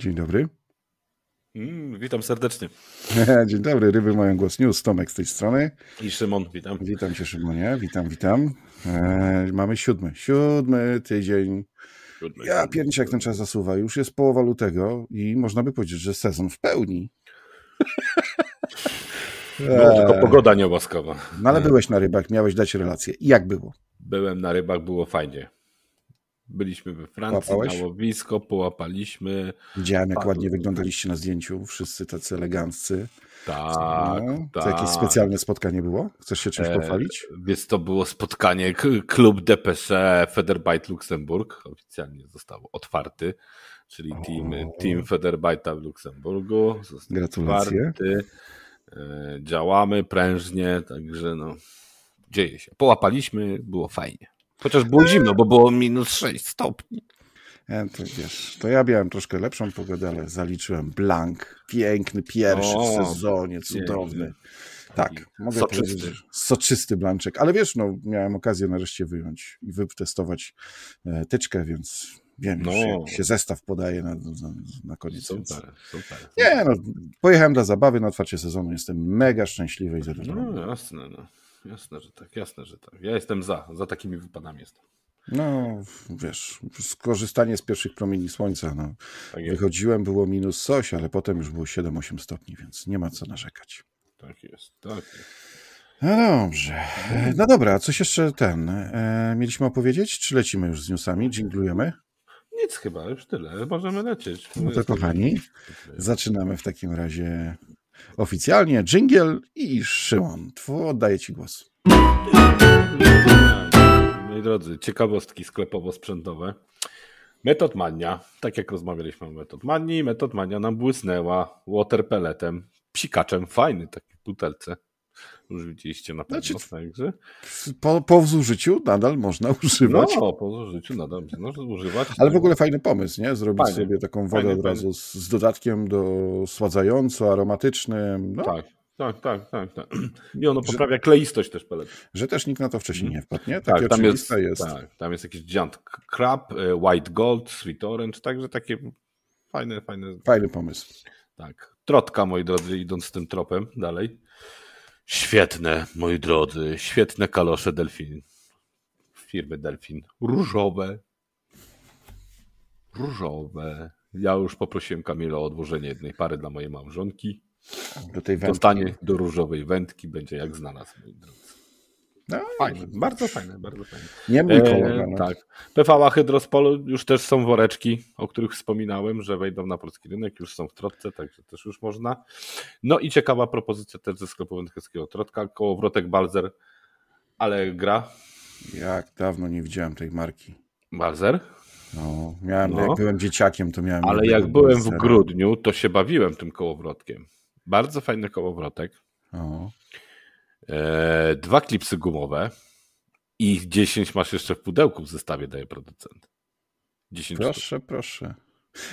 Dzień dobry. Mm, witam serdecznie. Dzień dobry, ryby mają głos news. Tomek z tej strony. I Szymon, witam. Witam cię, Szymonie. Witam, witam. E, mamy siódmy, siódmy tydzień. Siódmy, ja pierniczę, jak ten czas zasuwa. Już jest połowa lutego i można by powiedzieć, że sezon w pełni. No, tylko pogoda niełaskawa. No ale byłeś na rybach, miałeś dać relację. Jak było? Byłem na rybach, było fajnie. Byliśmy we Francji, Łapałeś? na łowisko, połapaliśmy. Widziałem, jak ładnie wyglądaliście na zdjęciu, wszyscy tacy eleganccy. Tak, no, tak. To jakieś specjalne spotkanie było? Chcesz się czymś e, pochwalić? Więc to było spotkanie klub DPC Federbite Luksemburg. Oficjalnie został otwarty, czyli team, team Federbite'a w Luksemburgu. Gratulacje. Otwarty. E, działamy prężnie, także no, dzieje się. Połapaliśmy, było fajnie. Chociaż było zimno, bo było minus 6 stopni. Ja, to, wiesz, to ja miałem troszkę lepszą pogodę, ale zaliczyłem blank. Piękny, pierwszy o, w sezonie, cudowny. Piękny. Tak, mogę soczysty. powiedzieć, soczysty blanczek. Ale wiesz, no, miałem okazję nareszcie wyjąć i wytestować e, tyczkę, więc wiem no. jak się zestaw podaje na, na, na koniec. Super, super. Nie, no, pojechałem dla zabawy na otwarcie sezonu. Jestem mega szczęśliwy i zadowolony. No jasne, no. Jasne, że tak, jasne, że tak. Ja jestem za, za takimi wypadami jestem. No, wiesz, skorzystanie z pierwszych promieni słońca. No. Tak Wychodziłem, było minus coś, ale potem już było 7-8 stopni, więc nie ma co narzekać. Tak jest, tak jest. No dobrze. No dobra, coś jeszcze ten. E, mieliśmy opowiedzieć, czy lecimy już z newsami? Dżinglujemy? Nic chyba, już tyle. Możemy lecieć. No to kochani, zaczynamy w takim razie oficjalnie. Dżingiel i Szymon. Oddaję Ci głos. Moi drodzy, ciekawostki sklepowo-sprzętowe. Metod Mania, tak jak rozmawialiśmy o Metod Manii, Metod Mania nam błysnęła water pelletem, psikaczem, fajny taki w butelce. Już widzieliście na pewno znaczy, także. Po, po zużyciu nadal można używać. No, po zużyciu nadal można używać. Ale w ogóle fajny pomysł, nie? Zrobić fajny. sobie taką wodę fajny, od razu z, z, dodatkiem do sładzająco, aromatycznym. No. Tak, tak, tak, tak, tak. I ono poprawia że, kleistość też peletu. Że też nikt na to wcześniej nie wpadł, nie? Takie tak, tam jest, jest. Tak, tam jest jakiś giant crab, e, white gold, sweet orange, także takie fajne, fajne. Fajny pomysł. Tak. Trotka, moi drodzy, idąc tym tropem dalej. Świetne, moi drodzy, świetne kalosze Delfin. Firmy Delfin. Różowe. Różowe. Ja już poprosiłem Kamila o odłożenie jednej pary dla mojej małżonki. Do tej wędki. Dostanie do różowej wędki, będzie jak znalazł, moi drodzy. No, fajne, bardzo fajne, bardzo fajne. Nie mój. E, tak. PVA Hydrospol już też są woreczki, o których wspominałem, że wejdą na polski rynek, już są w trotce, także też już można. No i ciekawa propozycja też ze sklepu wędkarskiego Trotka, kołowrotek Balzer, ale gra. Jak dawno nie widziałem tej marki. Balzer? No, miałem, no. jak byłem dzieciakiem, to miałem. Ale jak byłem w grudniu, to się bawiłem tym kołowrotkiem. Bardzo fajny kołowrotek. O. E, dwa klipsy gumowe i 10 masz jeszcze w pudełku w zestawie, daje producent. 10 proszę, sztuk. proszę.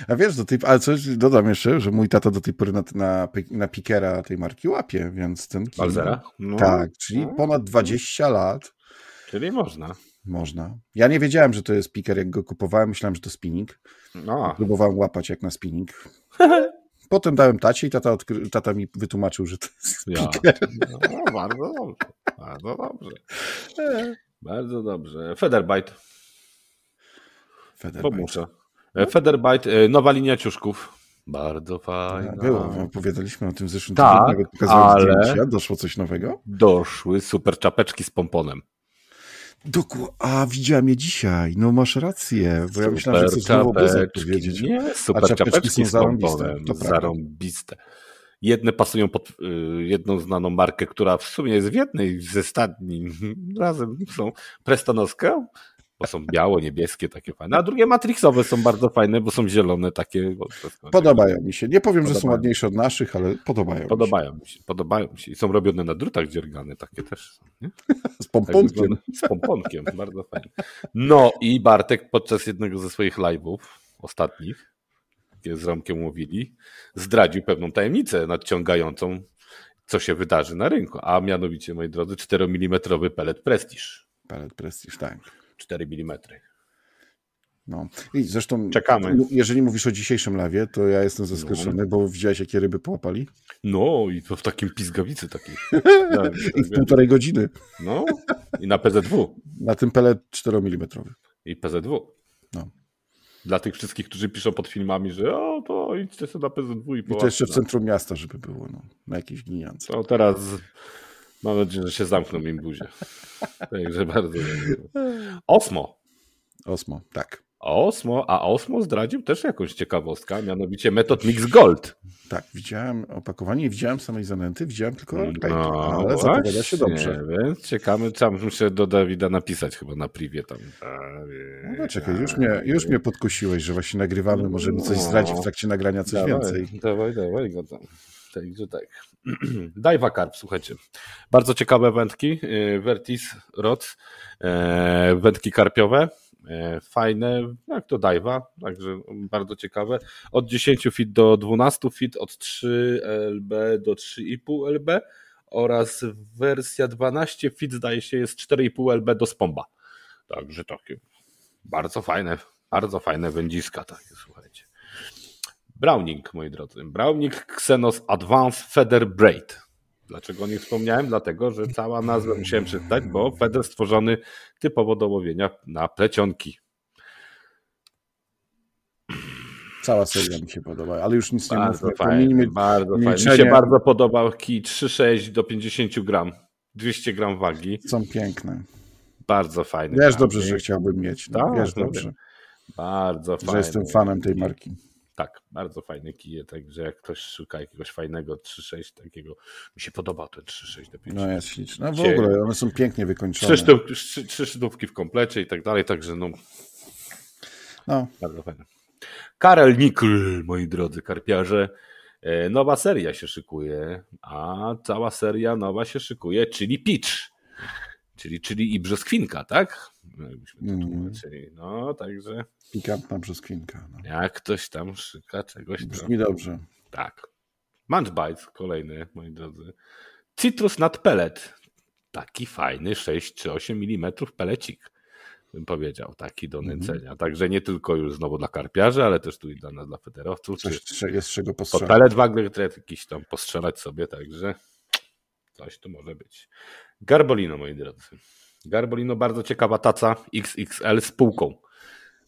A wiesz, do tej, ale coś dodam jeszcze, że mój tata do tej pory na, na, na pikera tej marki łapie, więc ten kino, Balzera? No. Tak, czyli no. ponad 20 lat. Czyli można. Można. Ja nie wiedziałem, że to jest piker, jak go kupowałem, myślałem, że to spinning. No. Próbowałem łapać jak na spinning. Potem dałem tacie i tata, odkry... tata mi wytłumaczył, że to jest ja. No, bardzo dobrze. Bardzo dobrze. Bardzo dobrze. Federbite. Federbite. Pomuszę. E, Federbite, e, nowa linia ciuszków. Bardzo fajna. Było, opowiadaliśmy o tym w zeszłym tak, tygodniu, ale zdjęcia. Doszło coś nowego? Doszły super czapeczki z pomponem. Dokładnie. A widziałem je dzisiaj. No masz rację, bo ja myślałem, że coś znowu powiedzieć. Nie, super A czapeczki, czapeczki są zarąbiste. To zarąbiste. Jedne pasują pod y, jedną znaną markę, która w sumie jest w jednej ze stadni. Razem są Prestonowska, bo są biało-niebieskie, takie fajne. A drugie matrixowe są bardzo fajne, bo są zielone takie. Podobają mi się. Nie powiem, podobają. że są ładniejsze od naszych, ale podobają, podobają mi się. Podobają mi się. I są robione na drutach dziergane, takie też są. Nie? Z pomponkiem. Tak, z pomponkiem, bardzo fajnie. No i Bartek podczas jednego ze swoich live'ów, ostatnich, z Romkiem mówili, zdradził pewną tajemnicę nadciągającą, co się wydarzy na rynku, a mianowicie, moi drodzy, 4 mm pelet Prestige. Pelet Prestige, tak. 4 mm. No. I zresztą czekamy. Jeżeli mówisz o dzisiejszym lawie, to ja jestem zaskoczony, no. bo widziałeś, jakie ryby połapali? No i to w takim pizgawicy takiej. Tak, I w półtorej godziny. No i na PZW. Na tym pelet 4 mm. I PZW. No. Dla tych wszystkich, którzy piszą pod filmami, że o, to idźcie sobie na PZW i I to jeszcze w centrum miasta, żeby było, no, na jakiejś giniance. To teraz mam nadzieję, że się zamkną im buzie. Także bardzo. Osmo. Osmo, tak. Osmo, a Osmo zdradził też jakąś ciekawostkę, mianowicie metod Mix Gold. Tak, widziałem opakowanie i widziałem samej zanęty, widziałem tylko no, ale zapowiada się dobrze. Więc ciekawe, trzeba muszę do Dawida napisać chyba na privie tam. No, no czekaj, już mnie, już mnie podkusiłeś, że właśnie nagrywamy, może mi coś zdradzić w trakcie nagrania coś dawaj, więcej. Dawaj, dawaj go tam. Także tak. Dajwa Carp, słuchajcie. Bardzo ciekawe wędki. Y, Vertis Rods. E, wędki karpiowe. E, fajne, jak to dajwa, także bardzo ciekawe. Od 10 fit do 12 fit, od 3 LB do 3,5 LB oraz wersja 12 fit zdaje się jest 4,5 LB do spomba. Także takie bardzo fajne, bardzo fajne wędziska takie, słuchajcie. Browning, moi drodzy. Browning Xenos Advanced Feather Braid. Dlaczego nich wspomniałem? Dlatego, że cała nazwa musiałem przeczytać, bo Feder stworzony typowo do łowienia na plecionki. Cała seria mi się podoba, ale już nic nie bardzo mówię. Fajnie, bardzo fajnie. Mi się bardzo podobał kij 3,6 do 50 gram. 200 gram wagi. Są piękne. Bardzo fajne. Wiesz dobrze, że chciałbym mieć. No. Tak, Wiesz dobrze. Bardzo fajne. Że jestem fanem tej marki. Tak, bardzo fajne kije, także jak ktoś szuka jakiegoś fajnego 3.6 takiego, mi się podoba ten 3.6 do 5. No jest śliczne. No w ogóle one są pięknie wykończone. Trzy, sztuk, trzy, szydówki w komplecie i tak dalej, także no, no. bardzo fajne. Karel Nikl, moi drodzy karpiarze, e, nowa seria się szykuje, a cała seria nowa się szykuje, czyli Pitch, czyli, czyli i brzoskwinka, tak? Jakbyśmy to mm. tłumaczyli. No, także Pikantna brzoskwinka. No. Jak ktoś tam szyka czegoś. Brzmi to... dobrze. Tak. Munch Bites, kolejny, moi drodzy. Citrus Nut Pellet. Taki fajny 6 czy 8 mm pelecik, bym powiedział, taki do mhm. nęcenia. Mm -hmm. Także nie tylko już znowu dla karpiarzy, ale też tu i dla, dla federowców. Coś czy jest czego postrzelać. Pelet wagler jakiś tam postrzelać sobie, także coś tu może być. Garbolino, moi drodzy. Garbolino, bardzo ciekawa taca XXL z półką.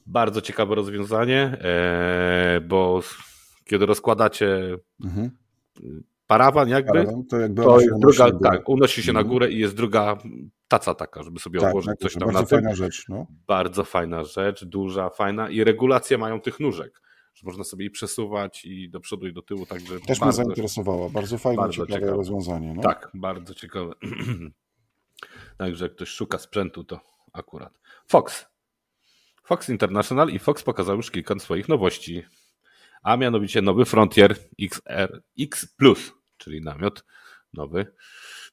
Bardzo ciekawe rozwiązanie, e, bo kiedy rozkładacie mhm. parawan jakby, parawan, to, jakby to jest druga, tak, unosi się mhm. na górę i jest druga taca taka, żeby sobie tak, odłożyć tak, coś tam bardzo na tym. fajna rzecz. No. Bardzo fajna rzecz, duża, fajna i regulacje mają tych nóżek że można sobie i przesuwać i do przodu i do tyłu, także Też bardzo, mnie zainteresowała, bardzo fajne, bardzo ciekawe, ciekawe rozwiązanie. No. Tak, bardzo ciekawe. także jak ktoś szuka sprzętu, to akurat. Fox, Fox International i Fox pokazał już kilka swoich nowości, a mianowicie nowy Frontier XR X Plus, czyli namiot nowy.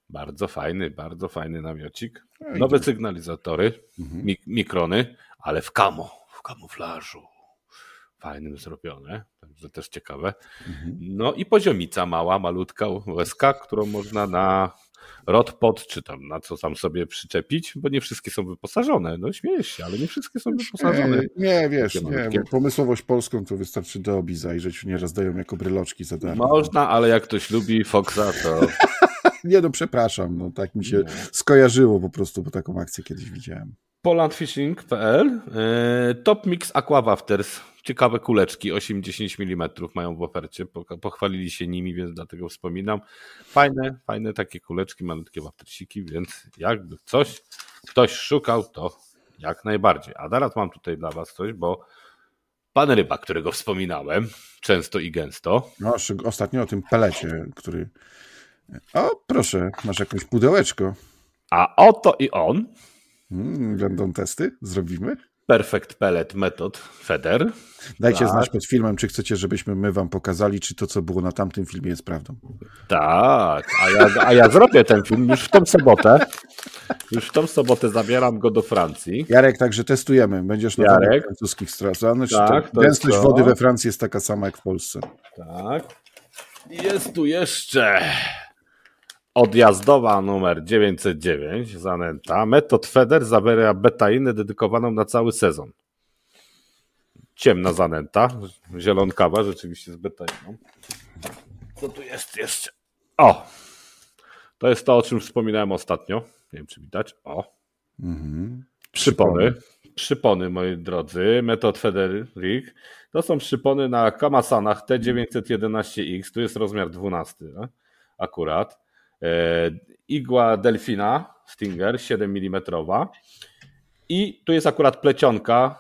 Bardzo fajny, bardzo fajny namiocik. Nowe sygnalizatory, mhm. mik mikrony, ale w kamo, w kamuflażu. Fajnym zrobione, także też ciekawe. Mhm. No i poziomica mała, malutka łezka, którą można na rodpod, czy tam na co tam sobie przyczepić, bo nie wszystkie są wyposażone. No śmiejesz się, ale nie wszystkie są wyposażone. Nie, nie wiesz, nie, pomysłowość polską to wystarczy do obi zajrzeć, nieraz dają jako bryloczki za darmo. Można, ale jak ktoś lubi Foxa, to... nie no, przepraszam, no tak mi się nie. skojarzyło po prostu, bo taką akcję kiedyś widziałem. Polandfishing.pl e, Top Mix Aquawafters ciekawe kuleczki 8-10 mm mają w ofercie. Pochwalili się nimi, więc dlatego wspominam. Fajne, fajne takie kuleczki, malutkie waftersiki, więc jakby coś ktoś szukał, to jak najbardziej. A teraz mam tutaj dla Was coś, bo pan ryba, którego wspominałem często i gęsto. No, ostatnio o tym pelecie, który. O, proszę, masz jakieś pudełeczko. A oto i on. Hmm, będą testy? Zrobimy? Perfect Pellet Method Feder. Dajcie tak. znać pod filmem, czy chcecie, żebyśmy my wam pokazali, czy to, co było na tamtym filmie jest prawdą. Tak, a ja, a ja zrobię ten film już w tą sobotę. Już w tą sobotę zabieram go do Francji. Jarek, także testujemy. Będziesz na Jarek. francuskich stronach. Tak, Gęstość wody we Francji jest taka sama jak w Polsce. Tak. Jest tu jeszcze Odjazdowa numer 909, zanęta. Metod Feder zawiera betainę dedykowaną na cały sezon. ciemna zanęta, zielonkawa, rzeczywiście z betoniną. Co tu jest jeszcze? O! To jest to, o czym wspominałem ostatnio. Nie wiem, czy widać. O. Mhm. Przypony. Przypony, moi drodzy. Metod Federic. To są przypony na Kamasanach T911X. Tu jest rozmiar 12 no? akurat. E, igła Delfina Stinger 7 mm. I tu jest akurat plecionka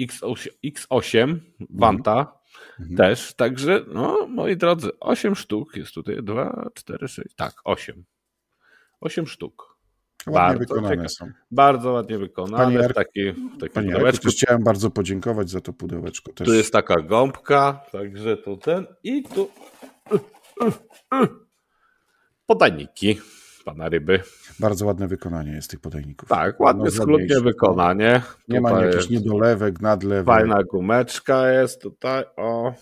X8, X8 Wanta mhm. też. Także, no, moi drodzy, 8 sztuk jest tutaj. 2, 4, 6. Tak, 8. 8 sztuk. Ładnie bardzo wykonane są. Bardzo ładnie wykonane. Panie Jarku, w taki, w Panie pudełeczku. Chciałem bardzo podziękować za to pudełeczko. Też. Tu jest taka gąbka, także tu ten i tu podajniki pana ryby. Bardzo ładne wykonanie jest tych podajników. Tak, ładnie, no, schludnie wykonanie. Nie ma jakichś niedolewek, nadlewek. Fajna gumeczka jest tutaj, o.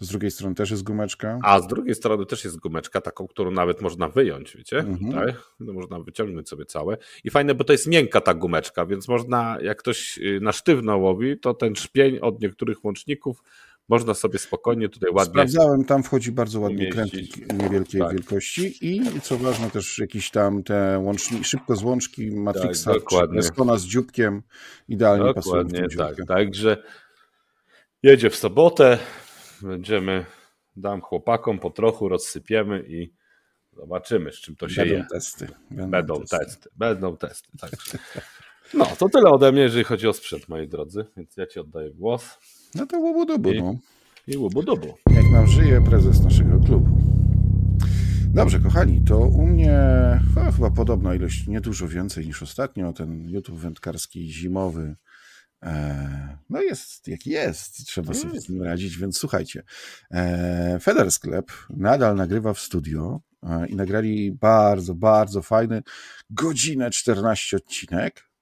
Z drugiej strony też jest gumeczka. A z drugiej strony też jest gumeczka, taką, którą nawet można wyjąć, wiecie? Mhm. Tutaj. No, można wyciągnąć sobie całe. I fajne, bo to jest miękka ta gumeczka, więc można, jak ktoś y, na sztywno łowi, to ten szpień od niektórych łączników można sobie spokojnie tutaj ładnie. Sprawdzałem, tam wchodzi bardzo ładnie krętlik niewielkiej tak. wielkości i co ważne też jakiś tam te łączniki, szybko złączki Matrixa, tak, dokładnie. z dzióbkiem idealnie dokładnie, pasują. Tak, także jedzie w sobotę, będziemy, dam chłopakom po trochu, rozsypiemy i zobaczymy, z czym to się Będą je. testy. Będą, Będą testy. testy. Będą testy. Także. No, to tyle ode mnie, jeżeli chodzi o sprzęt, moi drodzy, więc ja Ci oddaję głos. No to łubu-dubu, I, no. I łubu-dubu. Jak nam żyje prezes naszego klubu. Dobrze, kochani, to u mnie o, chyba podobna ilość, nie dużo więcej niż ostatnio, ten YouTube wędkarski zimowy e, no jest jak jest, trzeba sobie z tym radzić, więc słuchajcie. E, Feder Sklep nadal nagrywa w studio e, i nagrali bardzo, bardzo fajny, godzinę 14 odcinek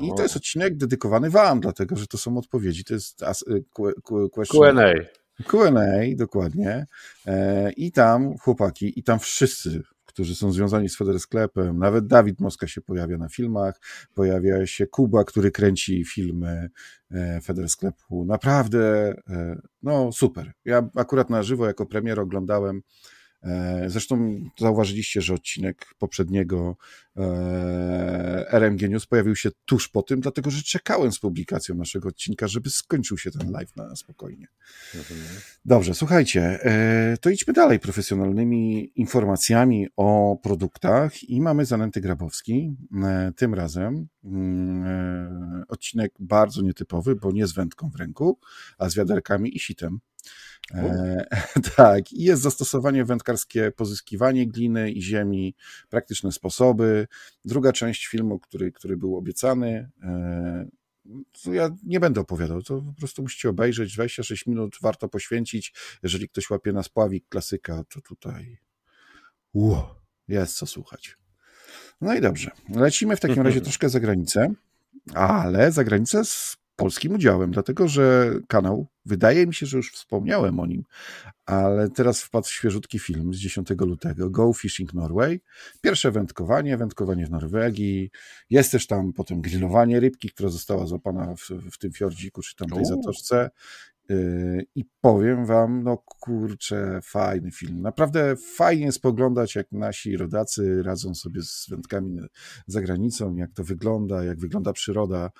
I to jest odcinek dedykowany Wam, dlatego że to są odpowiedzi. To jest QA. QA, dokładnie. E, I tam chłopaki, i tam wszyscy, którzy są związani z Feder Sklepem, nawet Dawid Moska się pojawia na filmach, pojawia się Kuba, który kręci filmy e, Feder Sklepu. Naprawdę, no super. Ja akurat na żywo jako premier oglądałem E, zresztą zauważyliście, że odcinek poprzedniego e, RMG News pojawił się tuż po tym, dlatego że czekałem z publikacją naszego odcinka, żeby skończył się ten live na spokojnie. Dobrze, słuchajcie, e, to idźmy dalej profesjonalnymi informacjami o produktach i mamy zanęty Grabowski. Tym razem mm, odcinek bardzo nietypowy, bo nie z wędką w ręku, a z wiaderkami i sitem. E, tak, i jest zastosowanie wędkarskie, pozyskiwanie gliny i ziemi, praktyczne sposoby. Druga część filmu, który, który był obiecany, e, to ja nie będę opowiadał, to po prostu musicie obejrzeć. 26 minut warto poświęcić. Jeżeli ktoś łapie na spławik klasyka, to tutaj Ło, jest co słuchać. No i dobrze. Lecimy w takim razie troszkę za granicę, ale za granicę z polskim udziałem, dlatego że kanał, wydaje mi się, że już wspomniałem o nim, ale teraz wpadł świeżutki film z 10 lutego, Go Fishing Norway. Pierwsze wędkowanie, wędkowanie w Norwegii. Jest też tam potem grillowanie rybki, która została złapana w, w tym fiordziku, czy tam tej zatoczce. Yy, I powiem wam, no kurczę, fajny film. Naprawdę fajnie jest poglądać, jak nasi rodacy radzą sobie z wędkami za granicą, jak to wygląda, jak wygląda przyroda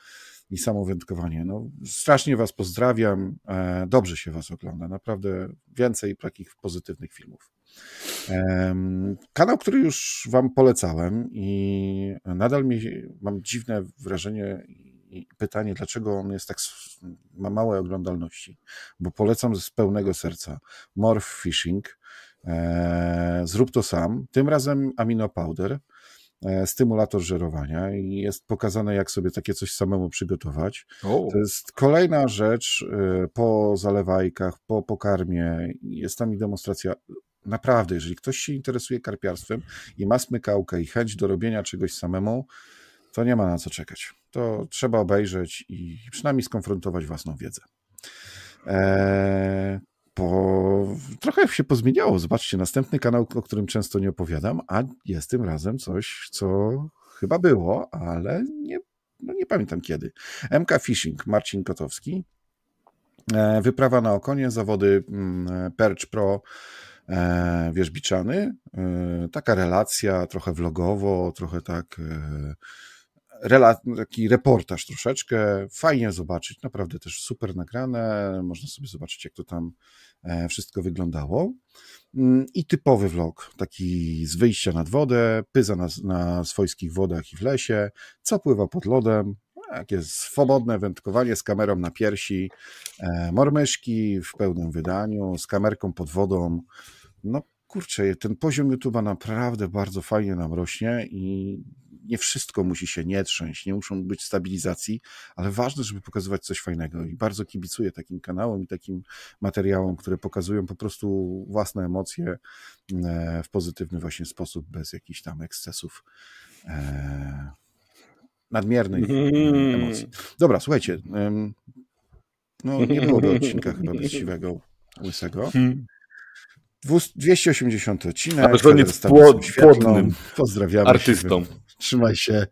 i samo wędkowanie. No, strasznie Was pozdrawiam. E, dobrze się Was ogląda. Naprawdę więcej takich pozytywnych filmów. Kanał, który już Wam polecałem i nadal mi, mam dziwne wrażenie i pytanie, dlaczego on jest tak, ma małe oglądalności, bo polecam z pełnego serca. Morph Fishing, e, zrób to sam, tym razem amino powder, stymulator żerowania i jest pokazane, jak sobie takie coś samemu przygotować. To jest kolejna rzecz e, po zalewajkach, po pokarmie. Jest tam i demonstracja. Naprawdę, jeżeli ktoś się interesuje karpiarstwem i ma smykałkę i chęć do robienia czegoś samemu, to nie ma na co czekać. To trzeba obejrzeć i przynajmniej skonfrontować własną wiedzę. Eee, po... trochę się pozmieniało. Zobaczcie, następny kanał, o którym często nie opowiadam, a jest tym razem coś, co chyba było, ale nie, no nie pamiętam kiedy. MK Fishing, Marcin Kotowski. E, wyprawa na okonie, zawody mm, Perch Pro e, Wierzbiczany. E, taka relacja, trochę vlogowo, trochę tak taki reportaż troszeczkę. Fajnie zobaczyć, naprawdę też super nagrane. Można sobie zobaczyć, jak to tam wszystko wyglądało. Mm, I typowy vlog, taki z wyjścia nad wodę, pyza na, na swojskich wodach i w lesie, co pływa pod lodem, takie swobodne wędkowanie z kamerą na piersi, e, mormyszki w pełnym wydaniu, z kamerką pod wodą. No kurczę, ten poziom YouTube'a naprawdę bardzo fajnie nam rośnie i nie wszystko musi się nie trząść, nie muszą być stabilizacji, ale ważne, żeby pokazywać coś fajnego i bardzo kibicuję takim kanałom i takim materiałom, które pokazują po prostu własne emocje e, w pozytywny właśnie sposób, bez jakichś tam ekscesów e, nadmiernych mm. emocji. Dobra, słuchajcie, no nie byłoby odcinka chyba bez siwego łysego. Hmm. 280 odcinek. Ale koniec płod, płodnym Pozdrawiamy. Artystą. Siwym. Trzymaj się.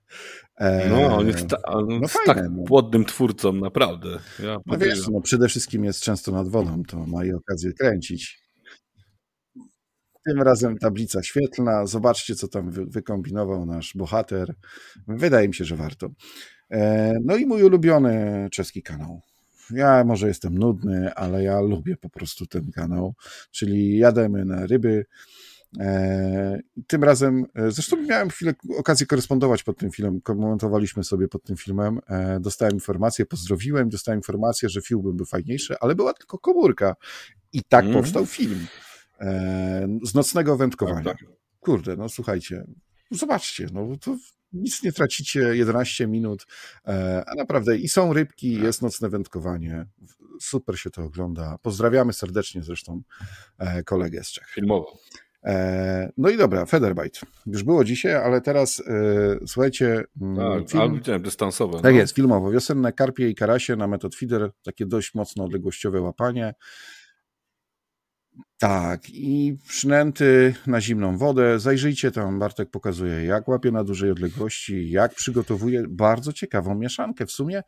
no, on jest, ta, on no jest fajne, tak no. płodnym twórcą, naprawdę. Ja no wiesz, no przede wszystkim jest często nad wodą, to ma i okazję kręcić. Tym razem tablica świetlna. Zobaczcie, co tam wykombinował nasz bohater. Wydaje mi się, że warto. E, no i mój ulubiony czeski kanał. Ja może jestem nudny, ale ja lubię po prostu ten kanał, czyli jademy na ryby. E, tym razem, e, zresztą miałem chwilę okazję korespondować pod tym filmem, komentowaliśmy sobie pod tym filmem, dostałem informację, pozdrowiłem, dostałem informację, że film byłby fajniejszy, ale była tylko komórka i tak mm. powstał film z nocnego wędkowania. Tak, tak. Kurde, no słuchajcie, zobaczcie, no to nic nie tracicie, 11 minut, e, a naprawdę i są rybki, jest nocne wędkowanie, super się to ogląda. Pozdrawiamy serdecznie zresztą e, kolegę z Czech. Filmowo. E, no i dobra, Federbite. Już było dzisiaj, ale teraz słuchajcie. Mm, tak, film... widziałem dystansowe. Tak no. jest, filmowo. Wiosenne karpie i karasie na metod feeder, takie dość mocno odległościowe łapanie. Tak, i przynęty na zimną wodę. Zajrzyjcie tam, Bartek pokazuje, jak łapie na dużej odległości, jak przygotowuje bardzo ciekawą mieszankę. W sumie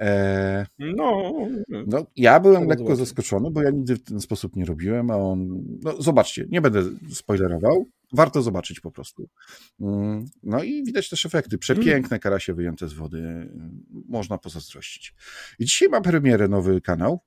e, no, no, ja byłem lekko zobaczyć. zaskoczony, bo ja nigdy w ten sposób nie robiłem, a on, no zobaczcie, nie będę spoilerował, warto zobaczyć po prostu. Mm, no i widać też efekty, przepiękne karasie wyjęte z wody, można pozazdrościć. I dzisiaj ma premierę nowy kanał,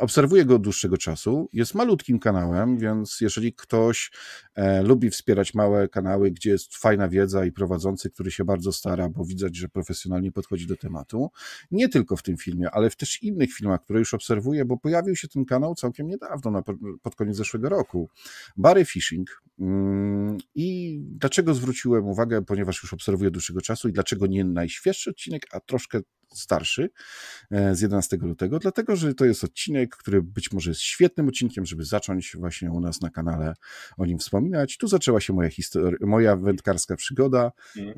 obserwuję go od dłuższego czasu. Jest malutkim kanałem, więc jeżeli ktoś e, lubi wspierać małe kanały, gdzie jest fajna wiedza i prowadzący, który się bardzo stara, bo widać, że profesjonalnie podchodzi do tematu, nie tylko w tym filmie, ale w też innych filmach, które już obserwuję, bo pojawił się ten kanał całkiem niedawno, na, pod koniec zeszłego roku. Barry Fishing. Mm, I dlaczego zwróciłem uwagę, ponieważ już obserwuję dłuższego czasu i dlaczego nie najświeższy odcinek, a troszkę starszy e, z 11 lutego, dlatego że to jest odcinek, który być może jest świetnym odcinkiem, żeby zacząć właśnie u nas na kanale o nim wspominać. Tu zaczęła się moja, historia, moja wędkarska przygoda. Mm.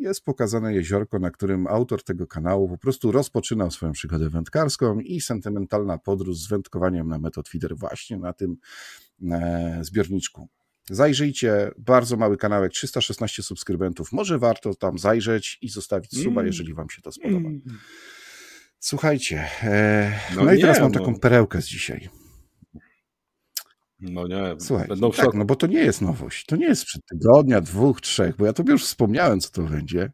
I Jest pokazane jeziorko, na którym autor tego kanału po prostu rozpoczynał swoją przygodę wędkarską i sentymentalna podróż z wędkowaniem na metod feeder właśnie na tym e, zbiorniczku. Zajrzyjcie, bardzo mały kanałek, 316 subskrybentów. Może warto tam zajrzeć i zostawić suba, mm. jeżeli Wam się to spodoba. Mm. Słuchajcie, e, no, no, i teraz mam no. taką perełkę z dzisiaj. No nie, Słuchaj, no tak, no bo to nie jest nowość. To nie jest przed tygodnia, dwóch, trzech, bo ja tobie już wspomniałem, co to będzie.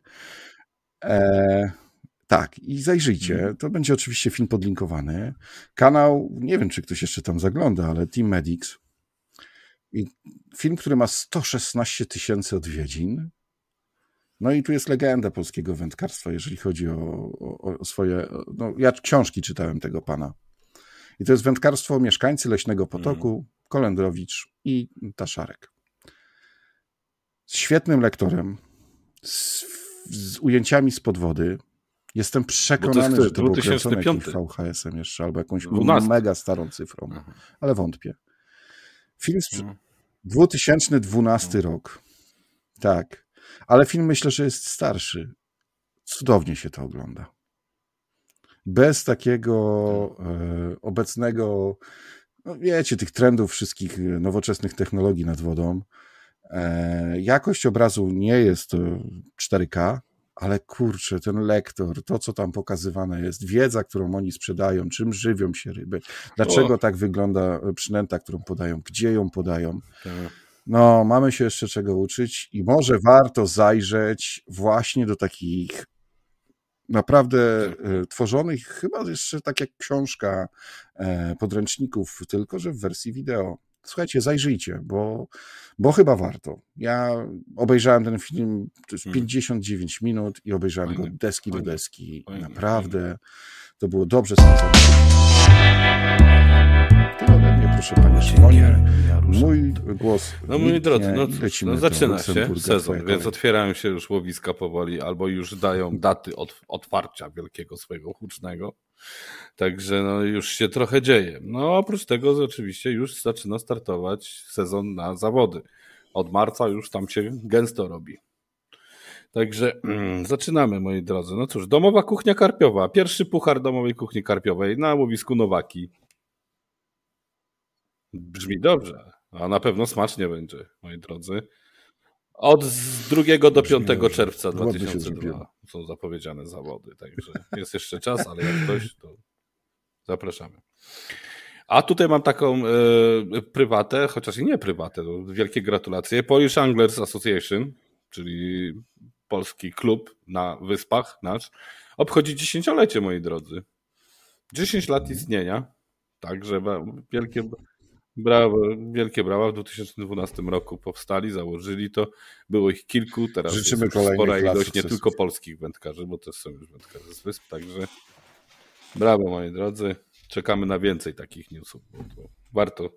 E, tak, i zajrzyjcie. Mhm. To będzie oczywiście film podlinkowany. Kanał, nie wiem, czy ktoś jeszcze tam zagląda, ale Team Medics film, który ma 116 tysięcy odwiedzin. No i tu jest legenda polskiego wędkarstwa, jeżeli chodzi o, o, o swoje. No, ja książki czytałem tego pana. I to jest wędkarstwo mieszkańcy Leśnego Potoku, mm. Kolendrowicz i Taszarek. Z świetnym lektorem, z, z ujęciami z podwody. Jestem przekonany, to że to był kręcone VHS-em jeszcze, albo jakąś 12. mega starą cyfrą, Aha. ale wątpię. Film z 2012 mhm. no. rok. Tak. Ale film myślę, że jest starszy. Cudownie się to ogląda. Bez takiego e, obecnego, no wiecie, tych trendów wszystkich nowoczesnych technologii nad wodą. E, jakość obrazu nie jest 4K, ale kurczę, ten lektor, to co tam pokazywane jest, wiedza, którą oni sprzedają, czym żywią się ryby, dlaczego o. tak wygląda przynęta, którą podają, gdzie ją podają. Tak. No, mamy się jeszcze czego uczyć i może warto zajrzeć właśnie do takich naprawdę tak. e, tworzonych, chyba jeszcze tak jak książka e, podręczników, tylko że w wersji wideo. Słuchajcie, zajrzyjcie, bo, bo chyba warto. Ja obejrzałem ten film, to jest 59 hmm. minut i obejrzałem go deski do deski. Naprawdę to było dobrze. Tyle ode mnie, proszę Panie Szymonie. Mój głos. No moi drodzy, no, no zaczyna się sezon, więc otwierają się już łowiska powoli, albo już dają daty od, otwarcia wielkiego swojego hucznego. Także no, już się trochę dzieje. No oprócz tego oczywiście już zaczyna startować sezon na zawody. Od marca już tam się gęsto robi. Także mm, zaczynamy, moi drodzy. No cóż, domowa kuchnia karpiowa. Pierwszy puchar domowej kuchni karpiowej na łowisku Nowaki. Brzmi dobrze, a na pewno smacznie będzie, moi drodzy. Od 2 do 5 czerwca 2002 są zapowiedziane zawody, także jest jeszcze czas, ale jak ktoś, to zapraszamy. A tutaj mam taką e, prywatę, chociaż i nie prywatę, to wielkie gratulacje. Polish Anglers Association, czyli polski klub na wyspach nasz, obchodzi dziesięciolecie, moi drodzy. 10 lat istnienia, także wielkie Brawo, wielkie brawa. W 2012 roku powstali, założyli to. Było ich kilku, teraz Życzymy jest spora ilość nie tylko polskich wędkarzy, bo też są już wędkarze z wysp, także brawo moi drodzy. Czekamy na więcej takich newsów, bo warto,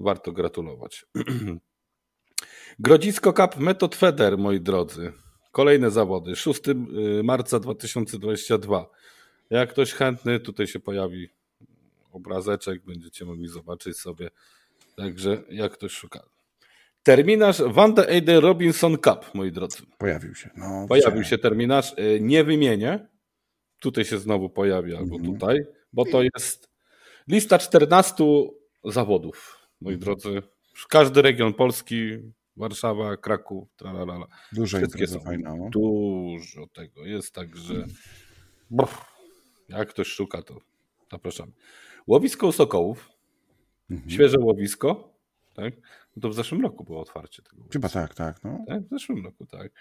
warto gratulować. Grodzisko Cup Method Feder, moi drodzy. Kolejne zawody. 6 y, marca 2022. Jak ktoś chętny, tutaj się pojawi obrazeczek, będziecie mogli zobaczyć sobie Także jak ktoś szuka. Terminarz Wanda Eide Robinson Cup, moi drodzy. Pojawił się. No, Pojawił się terminarz. E, nie wymienię. Tutaj się znowu pojawi, albo mhm. tutaj, bo to jest lista 14 zawodów, moi mhm. drodzy. Każdy region Polski, Warszawa, Kraków, tralalala. Dużo jest fajna. No. Dużo tego jest, także jak ktoś szuka, to zapraszamy. Łowisko Sokołów, Mhm. Świeże łowisko, tak? No to w zeszłym roku było otwarcie tego. Chyba tak, tak, no. tak. W zeszłym roku, tak.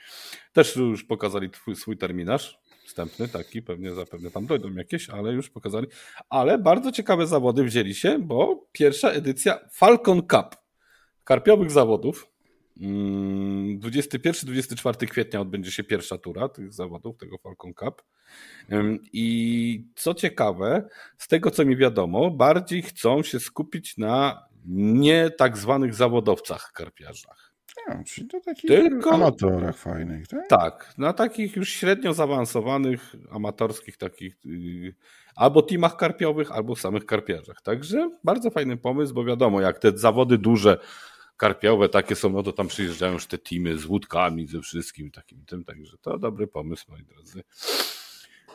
Też już pokazali twój, swój terminarz wstępny, taki, pewnie zapewne tam dojdą jakieś, ale już pokazali. Ale bardzo ciekawe zawody wzięli się, bo pierwsza edycja Falcon Cup karpiowych zawodów 21-24 mm, kwietnia odbędzie się pierwsza tura tych zawodów, tego Falcon Cup. I co ciekawe, z tego co mi wiadomo, bardziej chcą się skupić na nie tak zwanych zawodowcach karpiarzach. No, czyli to takich Tylko, amatorach fajnych, tak? Tak, na takich już średnio zaawansowanych, amatorskich takich yy, albo teamach karpiowych, albo samych karpiarzach. Także bardzo fajny pomysł, bo wiadomo, jak te zawody duże karpiowe takie są, no to tam przyjeżdżają już te teamy z łódkami, ze wszystkim takim tym, także to dobry pomysł, moi drodzy.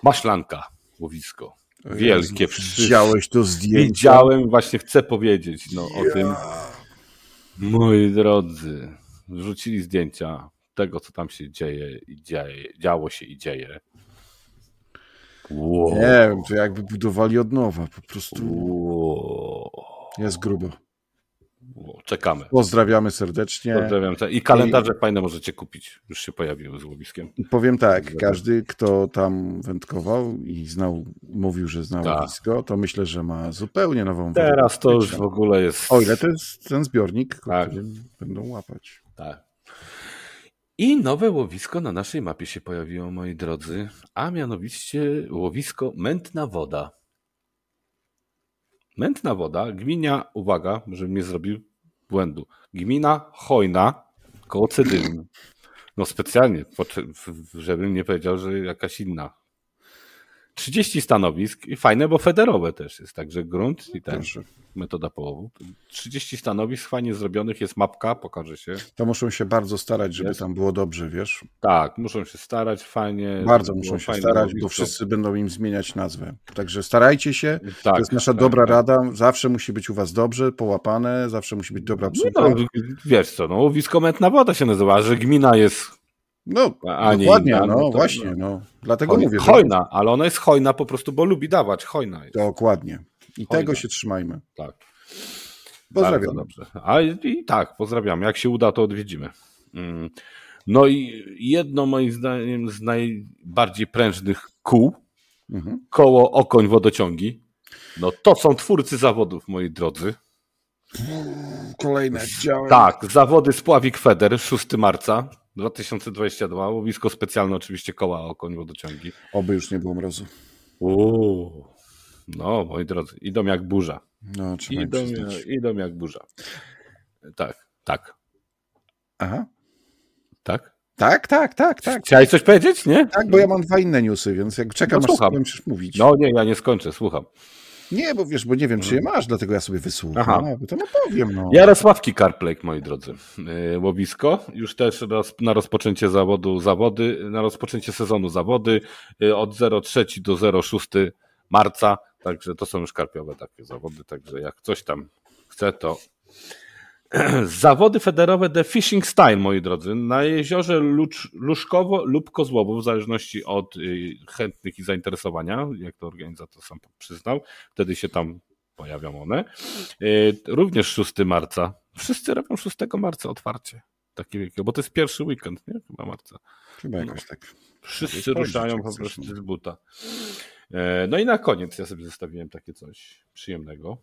Maślanka, łowisko. Wielkie. Widziałeś to zdjęcie? Widziałem, właśnie chcę powiedzieć no, o tym. Moi drodzy, wrzucili zdjęcia tego, co tam się dzieje i dzieje, działo się i dzieje. Wow. Nie wiem, to jakby budowali od nowa, po prostu. Wow. Jest grubo. Czekamy. Pozdrawiamy serdecznie. Pozdrawiam. I kalendarze I... fajne możecie kupić. Już się pojawiły z łowiskiem. Powiem tak, każdy, kto tam wędkował i znał, mówił, że znał tak. łowisko, to myślę, że ma zupełnie nową Teraz to już w ogóle jest... O ile to jest ten zbiornik, tak. który będą łapać. Tak. I nowe łowisko na naszej mapie się pojawiło, moi drodzy, a mianowicie łowisko Mętna Woda. Mętna woda, gmina, uwaga, żebym nie zrobił błędu, gmina Hojna koło Cedyny. No specjalnie, żebym nie powiedział, że jakaś inna 30 stanowisk i fajne, bo federowe też jest, także grunt i też metoda połowu. 30 stanowisk fajnie zrobionych, jest mapka, pokaże się. To muszą się bardzo starać, żeby jest. tam było dobrze, wiesz? Tak, muszą się starać, fajnie. Bardzo muszą się starać, bo wszyscy będą im zmieniać nazwę. Także starajcie się, tak, to jest nasza tak, dobra tak. rada, zawsze musi być u was dobrze, połapane, zawsze musi być dobra obsługa. No, wiesz co, no, łowisko Mętna Woda się nazywa, że gmina jest No, a dokładnie, inna, no, no to, właśnie, no. no. Dlatego hojna, mówię. Hojna, że... ale ona jest hojna po prostu, bo lubi dawać, hojna jest. Dokładnie. I hojna. tego się trzymajmy. Tak. Pozdrawiam. dobrze. A i tak, pozdrawiam. Jak się uda, to odwiedzimy. Mm. No i jedno moim zdaniem z najbardziej prężnych kół, mhm. koło Okoń Wodociągi, no to są twórcy zawodów, moi drodzy. Kolejne działy. Tak, zawody Spławik Feder 6 marca 2022. Łowisko specjalne oczywiście koła Okoń Wodociągi. Oby już nie było mrozu. Uuu. No, moi drodzy, idą jak burza. No, idą, idą jak burza. Tak, tak. Aha. Tak? Tak, tak, tak, tak. Chciałeś coś powiedzieć, nie? Tak, bo ja mam dwa inne newsy, więc jak czekam, no, aż skończysz mówić. No nie, ja nie skończę, słucham. Nie, bo wiesz, bo nie wiem, czy je mm. masz, dlatego ja sobie wysłucham. Aha. No, to no powiem. No. Jarosławki Carplake, moi drodzy. Y, łowisko, już też na rozpoczęcie zawodu zawody, na rozpoczęcie sezonu zawody y, od 03 do 06 marca, także to są już karpiowe takie zawody, także jak coś tam chce, to Zawody federowe The Fishing Style, moi drodzy, na jeziorze Lucz, Luszkowo lub Kozłowo, w zależności od y, chętnych i zainteresowania, jak to organizator sam przyznał. Wtedy się tam pojawią one. Y, również 6 marca. Wszyscy robią 6 marca otwarcie. Takie wielkie, bo to jest pierwszy weekend, nie? Chyba marca. Chyba jakoś tak. Wszyscy ruszają po prostu z buta. E, no i na koniec ja sobie zostawiłem takie coś przyjemnego.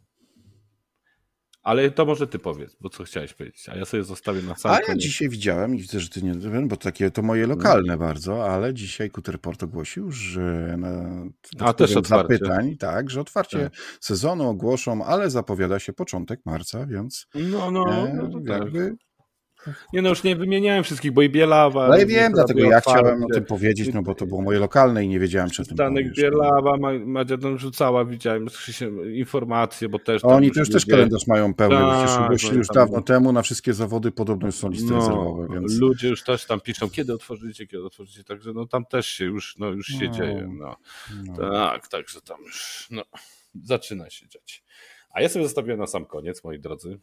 Ale to może ty powiedz, bo co chciałeś powiedzieć, a ja sobie zostawię na sam A ja dzisiaj widziałem i widzę, że ty nie wiem, bo takie to moje lokalne no. bardzo, ale dzisiaj Kuterport ogłosił, że na a, też zapytań, tak, że otwarcie tak. sezonu ogłoszą, ale zapowiada się początek marca, więc no, no, e, no tak. jakby tak. Nie no, już nie wymieniałem wszystkich, bo i Bielawa. No ja wiem, dlatego ja chciałem o tym powiedzieć, no bo to było moje lokalne i nie wiedziałem, czy tym Stanek powiesz, Bielawa, Madzia tam rzucała, widziałem informacje, bo też... Oni już też kalendarz mają pełny, tak, przecież ogłosili już dawno temu, na wszystkie zawody podobno już są listy no, rezerwowe, więc... Ludzie już też tam piszą, kiedy otworzycie, kiedy otworzycie, także no tam też się już, no już się no, dzieje, no. no. Tak, także tam już, no, zaczyna się dziać. A ja sobie zostawiłem na sam koniec, moi drodzy,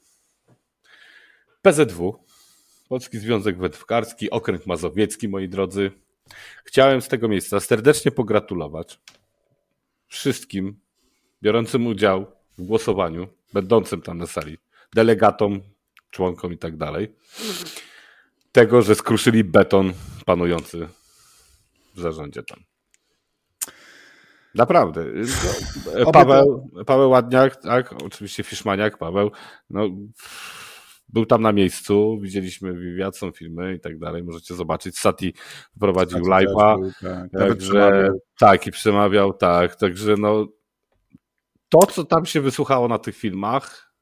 PZW, Polski Związek Wędkarski, Okręg Mazowiecki, moi drodzy. Chciałem z tego miejsca serdecznie pogratulować wszystkim biorącym udział w głosowaniu, będącym tam na sali, delegatom, członkom i tak dalej, tego, że skruszyli beton panujący w zarządzie tam. Naprawdę. Paweł, Paweł Ładniak, tak, oczywiście Fiszmaniak, Paweł, no był tam na miejscu, widzieliśmy wywiad, są filmy i tak dalej, możecie zobaczyć. Sati prowadził live'a, tak, także, tak, i przemawiał, tak, także no to, co tam się wysłuchało na tych filmach,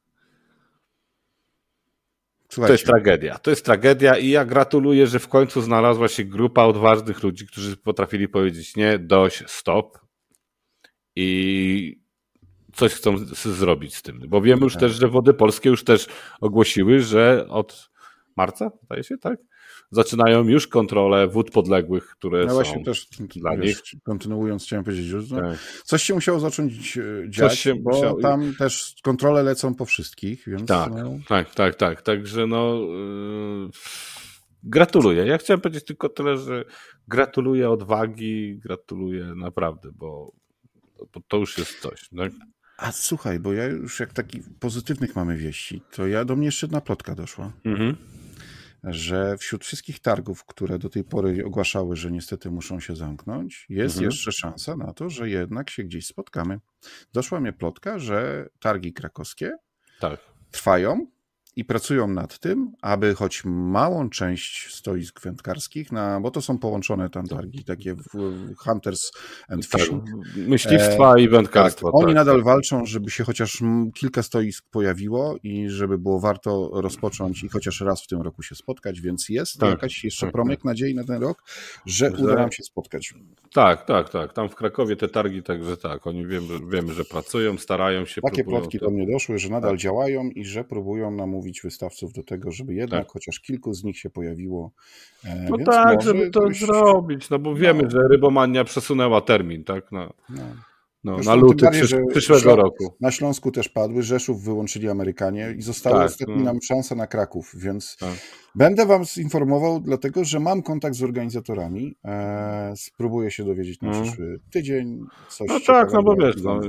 Słuchajcie. to jest tragedia. To jest tragedia i ja gratuluję, że w końcu znalazła się grupa odważnych ludzi, którzy potrafili powiedzieć nie, dość, stop i coś chcą zrobić z tym. Bo wiemy już tak. też, że wody polskie już też ogłosiły, że od marca, zdaje się, tak? Zaczynają już kontrole wód podległych, które no właśnie są też, dla wiesz, nich. Kontynuując, chciałem powiedzieć, że tak. coś się musiało zacząć e, dziać, się bo musiało... tam też kontrole lecą po wszystkich, więc... Tak, no... tak, tak, tak. Także no... Yy... Gratuluję. Ja chciałem powiedzieć tylko tyle, że gratuluję odwagi, gratuluję naprawdę, bo, bo to już jest coś. Tak? A słuchaj, bo ja już jak takich pozytywnych mamy wieści, to ja do mnie jeszcze jedna plotka doszła. Mhm. Że wśród wszystkich targów, które do tej pory ogłaszały, że niestety muszą się zamknąć, jest mhm. jeszcze szansa na to, że jednak się gdzieś spotkamy. Doszła mnie plotka, że targi krakowskie tak. trwają i pracują nad tym, aby choć małą część stoisk wędkarskich, na, bo to są połączone tam targi, takie Hunters and tak, Fishing. myśliwstwa e, i wędkarstwa. Tak, oni tak, nadal tak. walczą, żeby się chociaż kilka stoisk pojawiło i żeby było warto rozpocząć i chociaż raz w tym roku się spotkać, więc jest tak, jakaś jeszcze tak, promyk tak. nadziei na ten rok, że, uda nam się spotkać. Tak, tak, tak. Tam w Krakowie te targi, także tak, oni wiemy, wiemy że pracują, starają się. Takie plotki to... do mnie doszły, że nadal działają i że próbują namówić namówić wystawców do tego, żeby jednak tak. chociaż kilku z nich się pojawiło. E, no tak, żeby to zrobić, no bo wiemy, no. że Rybomania przesunęła termin, tak? No. no. No, na luty bardziej, przysz, przyszłego roku. Na Śląsku też padły, Rzeszów wyłączyli Amerykanie i została tak, ostatnia no. nam szansa na Kraków, więc tak. będę wam informował, dlatego że mam kontakt z organizatorami. E, spróbuję się dowiedzieć na no. przyszły tydzień. Coś no tak, no bo wiesz, no,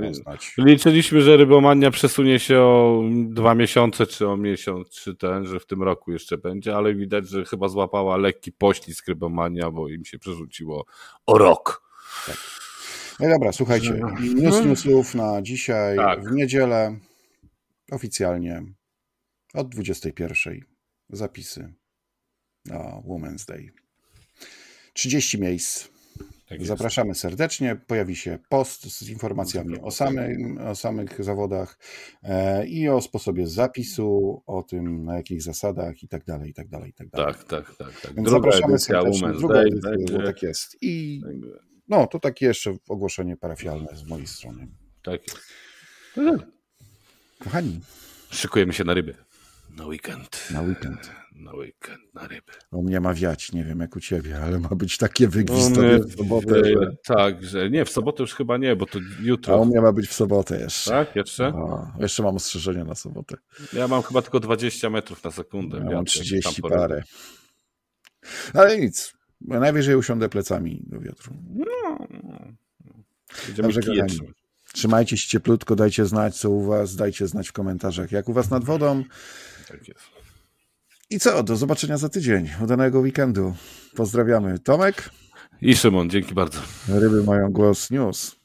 liczyliśmy, że Rybomania przesunie się o dwa miesiące, czy o miesiąc, czy ten, że w tym roku jeszcze będzie, ale widać, że chyba złapała lekki poślizg Rybomania, bo im się przerzuciło o rok. Tak. No dobra, słuchajcie, news newsów na dzisiaj tak. w niedzielę oficjalnie od 21 zapisy na Women's Day. 30 miejsc. Tak Zapraszamy serdecznie. Pojawi się post z informacjami o, samym, o samych zawodach e, i o sposobie zapisu, o tym na jakich zasadach i tak dalej, i tak dalej, i tak dalej. Tak, tak, tak. tak. Zapraszamy serdecznie. Druga edycja, tak jest. I no, to takie jeszcze ogłoszenie parafialne z mojej strony. Tak. No. Kochani. Szykujemy się na ryby. Na weekend. Na weekend. Na weekend, na ryby. U mnie ma wiać, nie wiem jak u ciebie, ale ma być takie wygwizdanie w sobotę. Że... Tak, że nie, w sobotę już chyba nie, bo to jutro. A u mnie ma być w sobotę jeszcze. Tak, jeszcze? O, jeszcze mam ostrzeżenie na sobotę. Ja mam chyba tylko 20 metrów na sekundę. Ja mam 30 parę. Ale nic, najwyżej usiądę plecami do wiatru. No, Dobrze, kochani. Trzymajcie się cieplutko, dajcie znać, co u was, dajcie znać w komentarzach, jak u was nad wodą. Tak jest. I co? Do zobaczenia za tydzień. Udanego weekendu. Pozdrawiamy. Tomek? I Szymon, dzięki bardzo. Ryby mają głos news.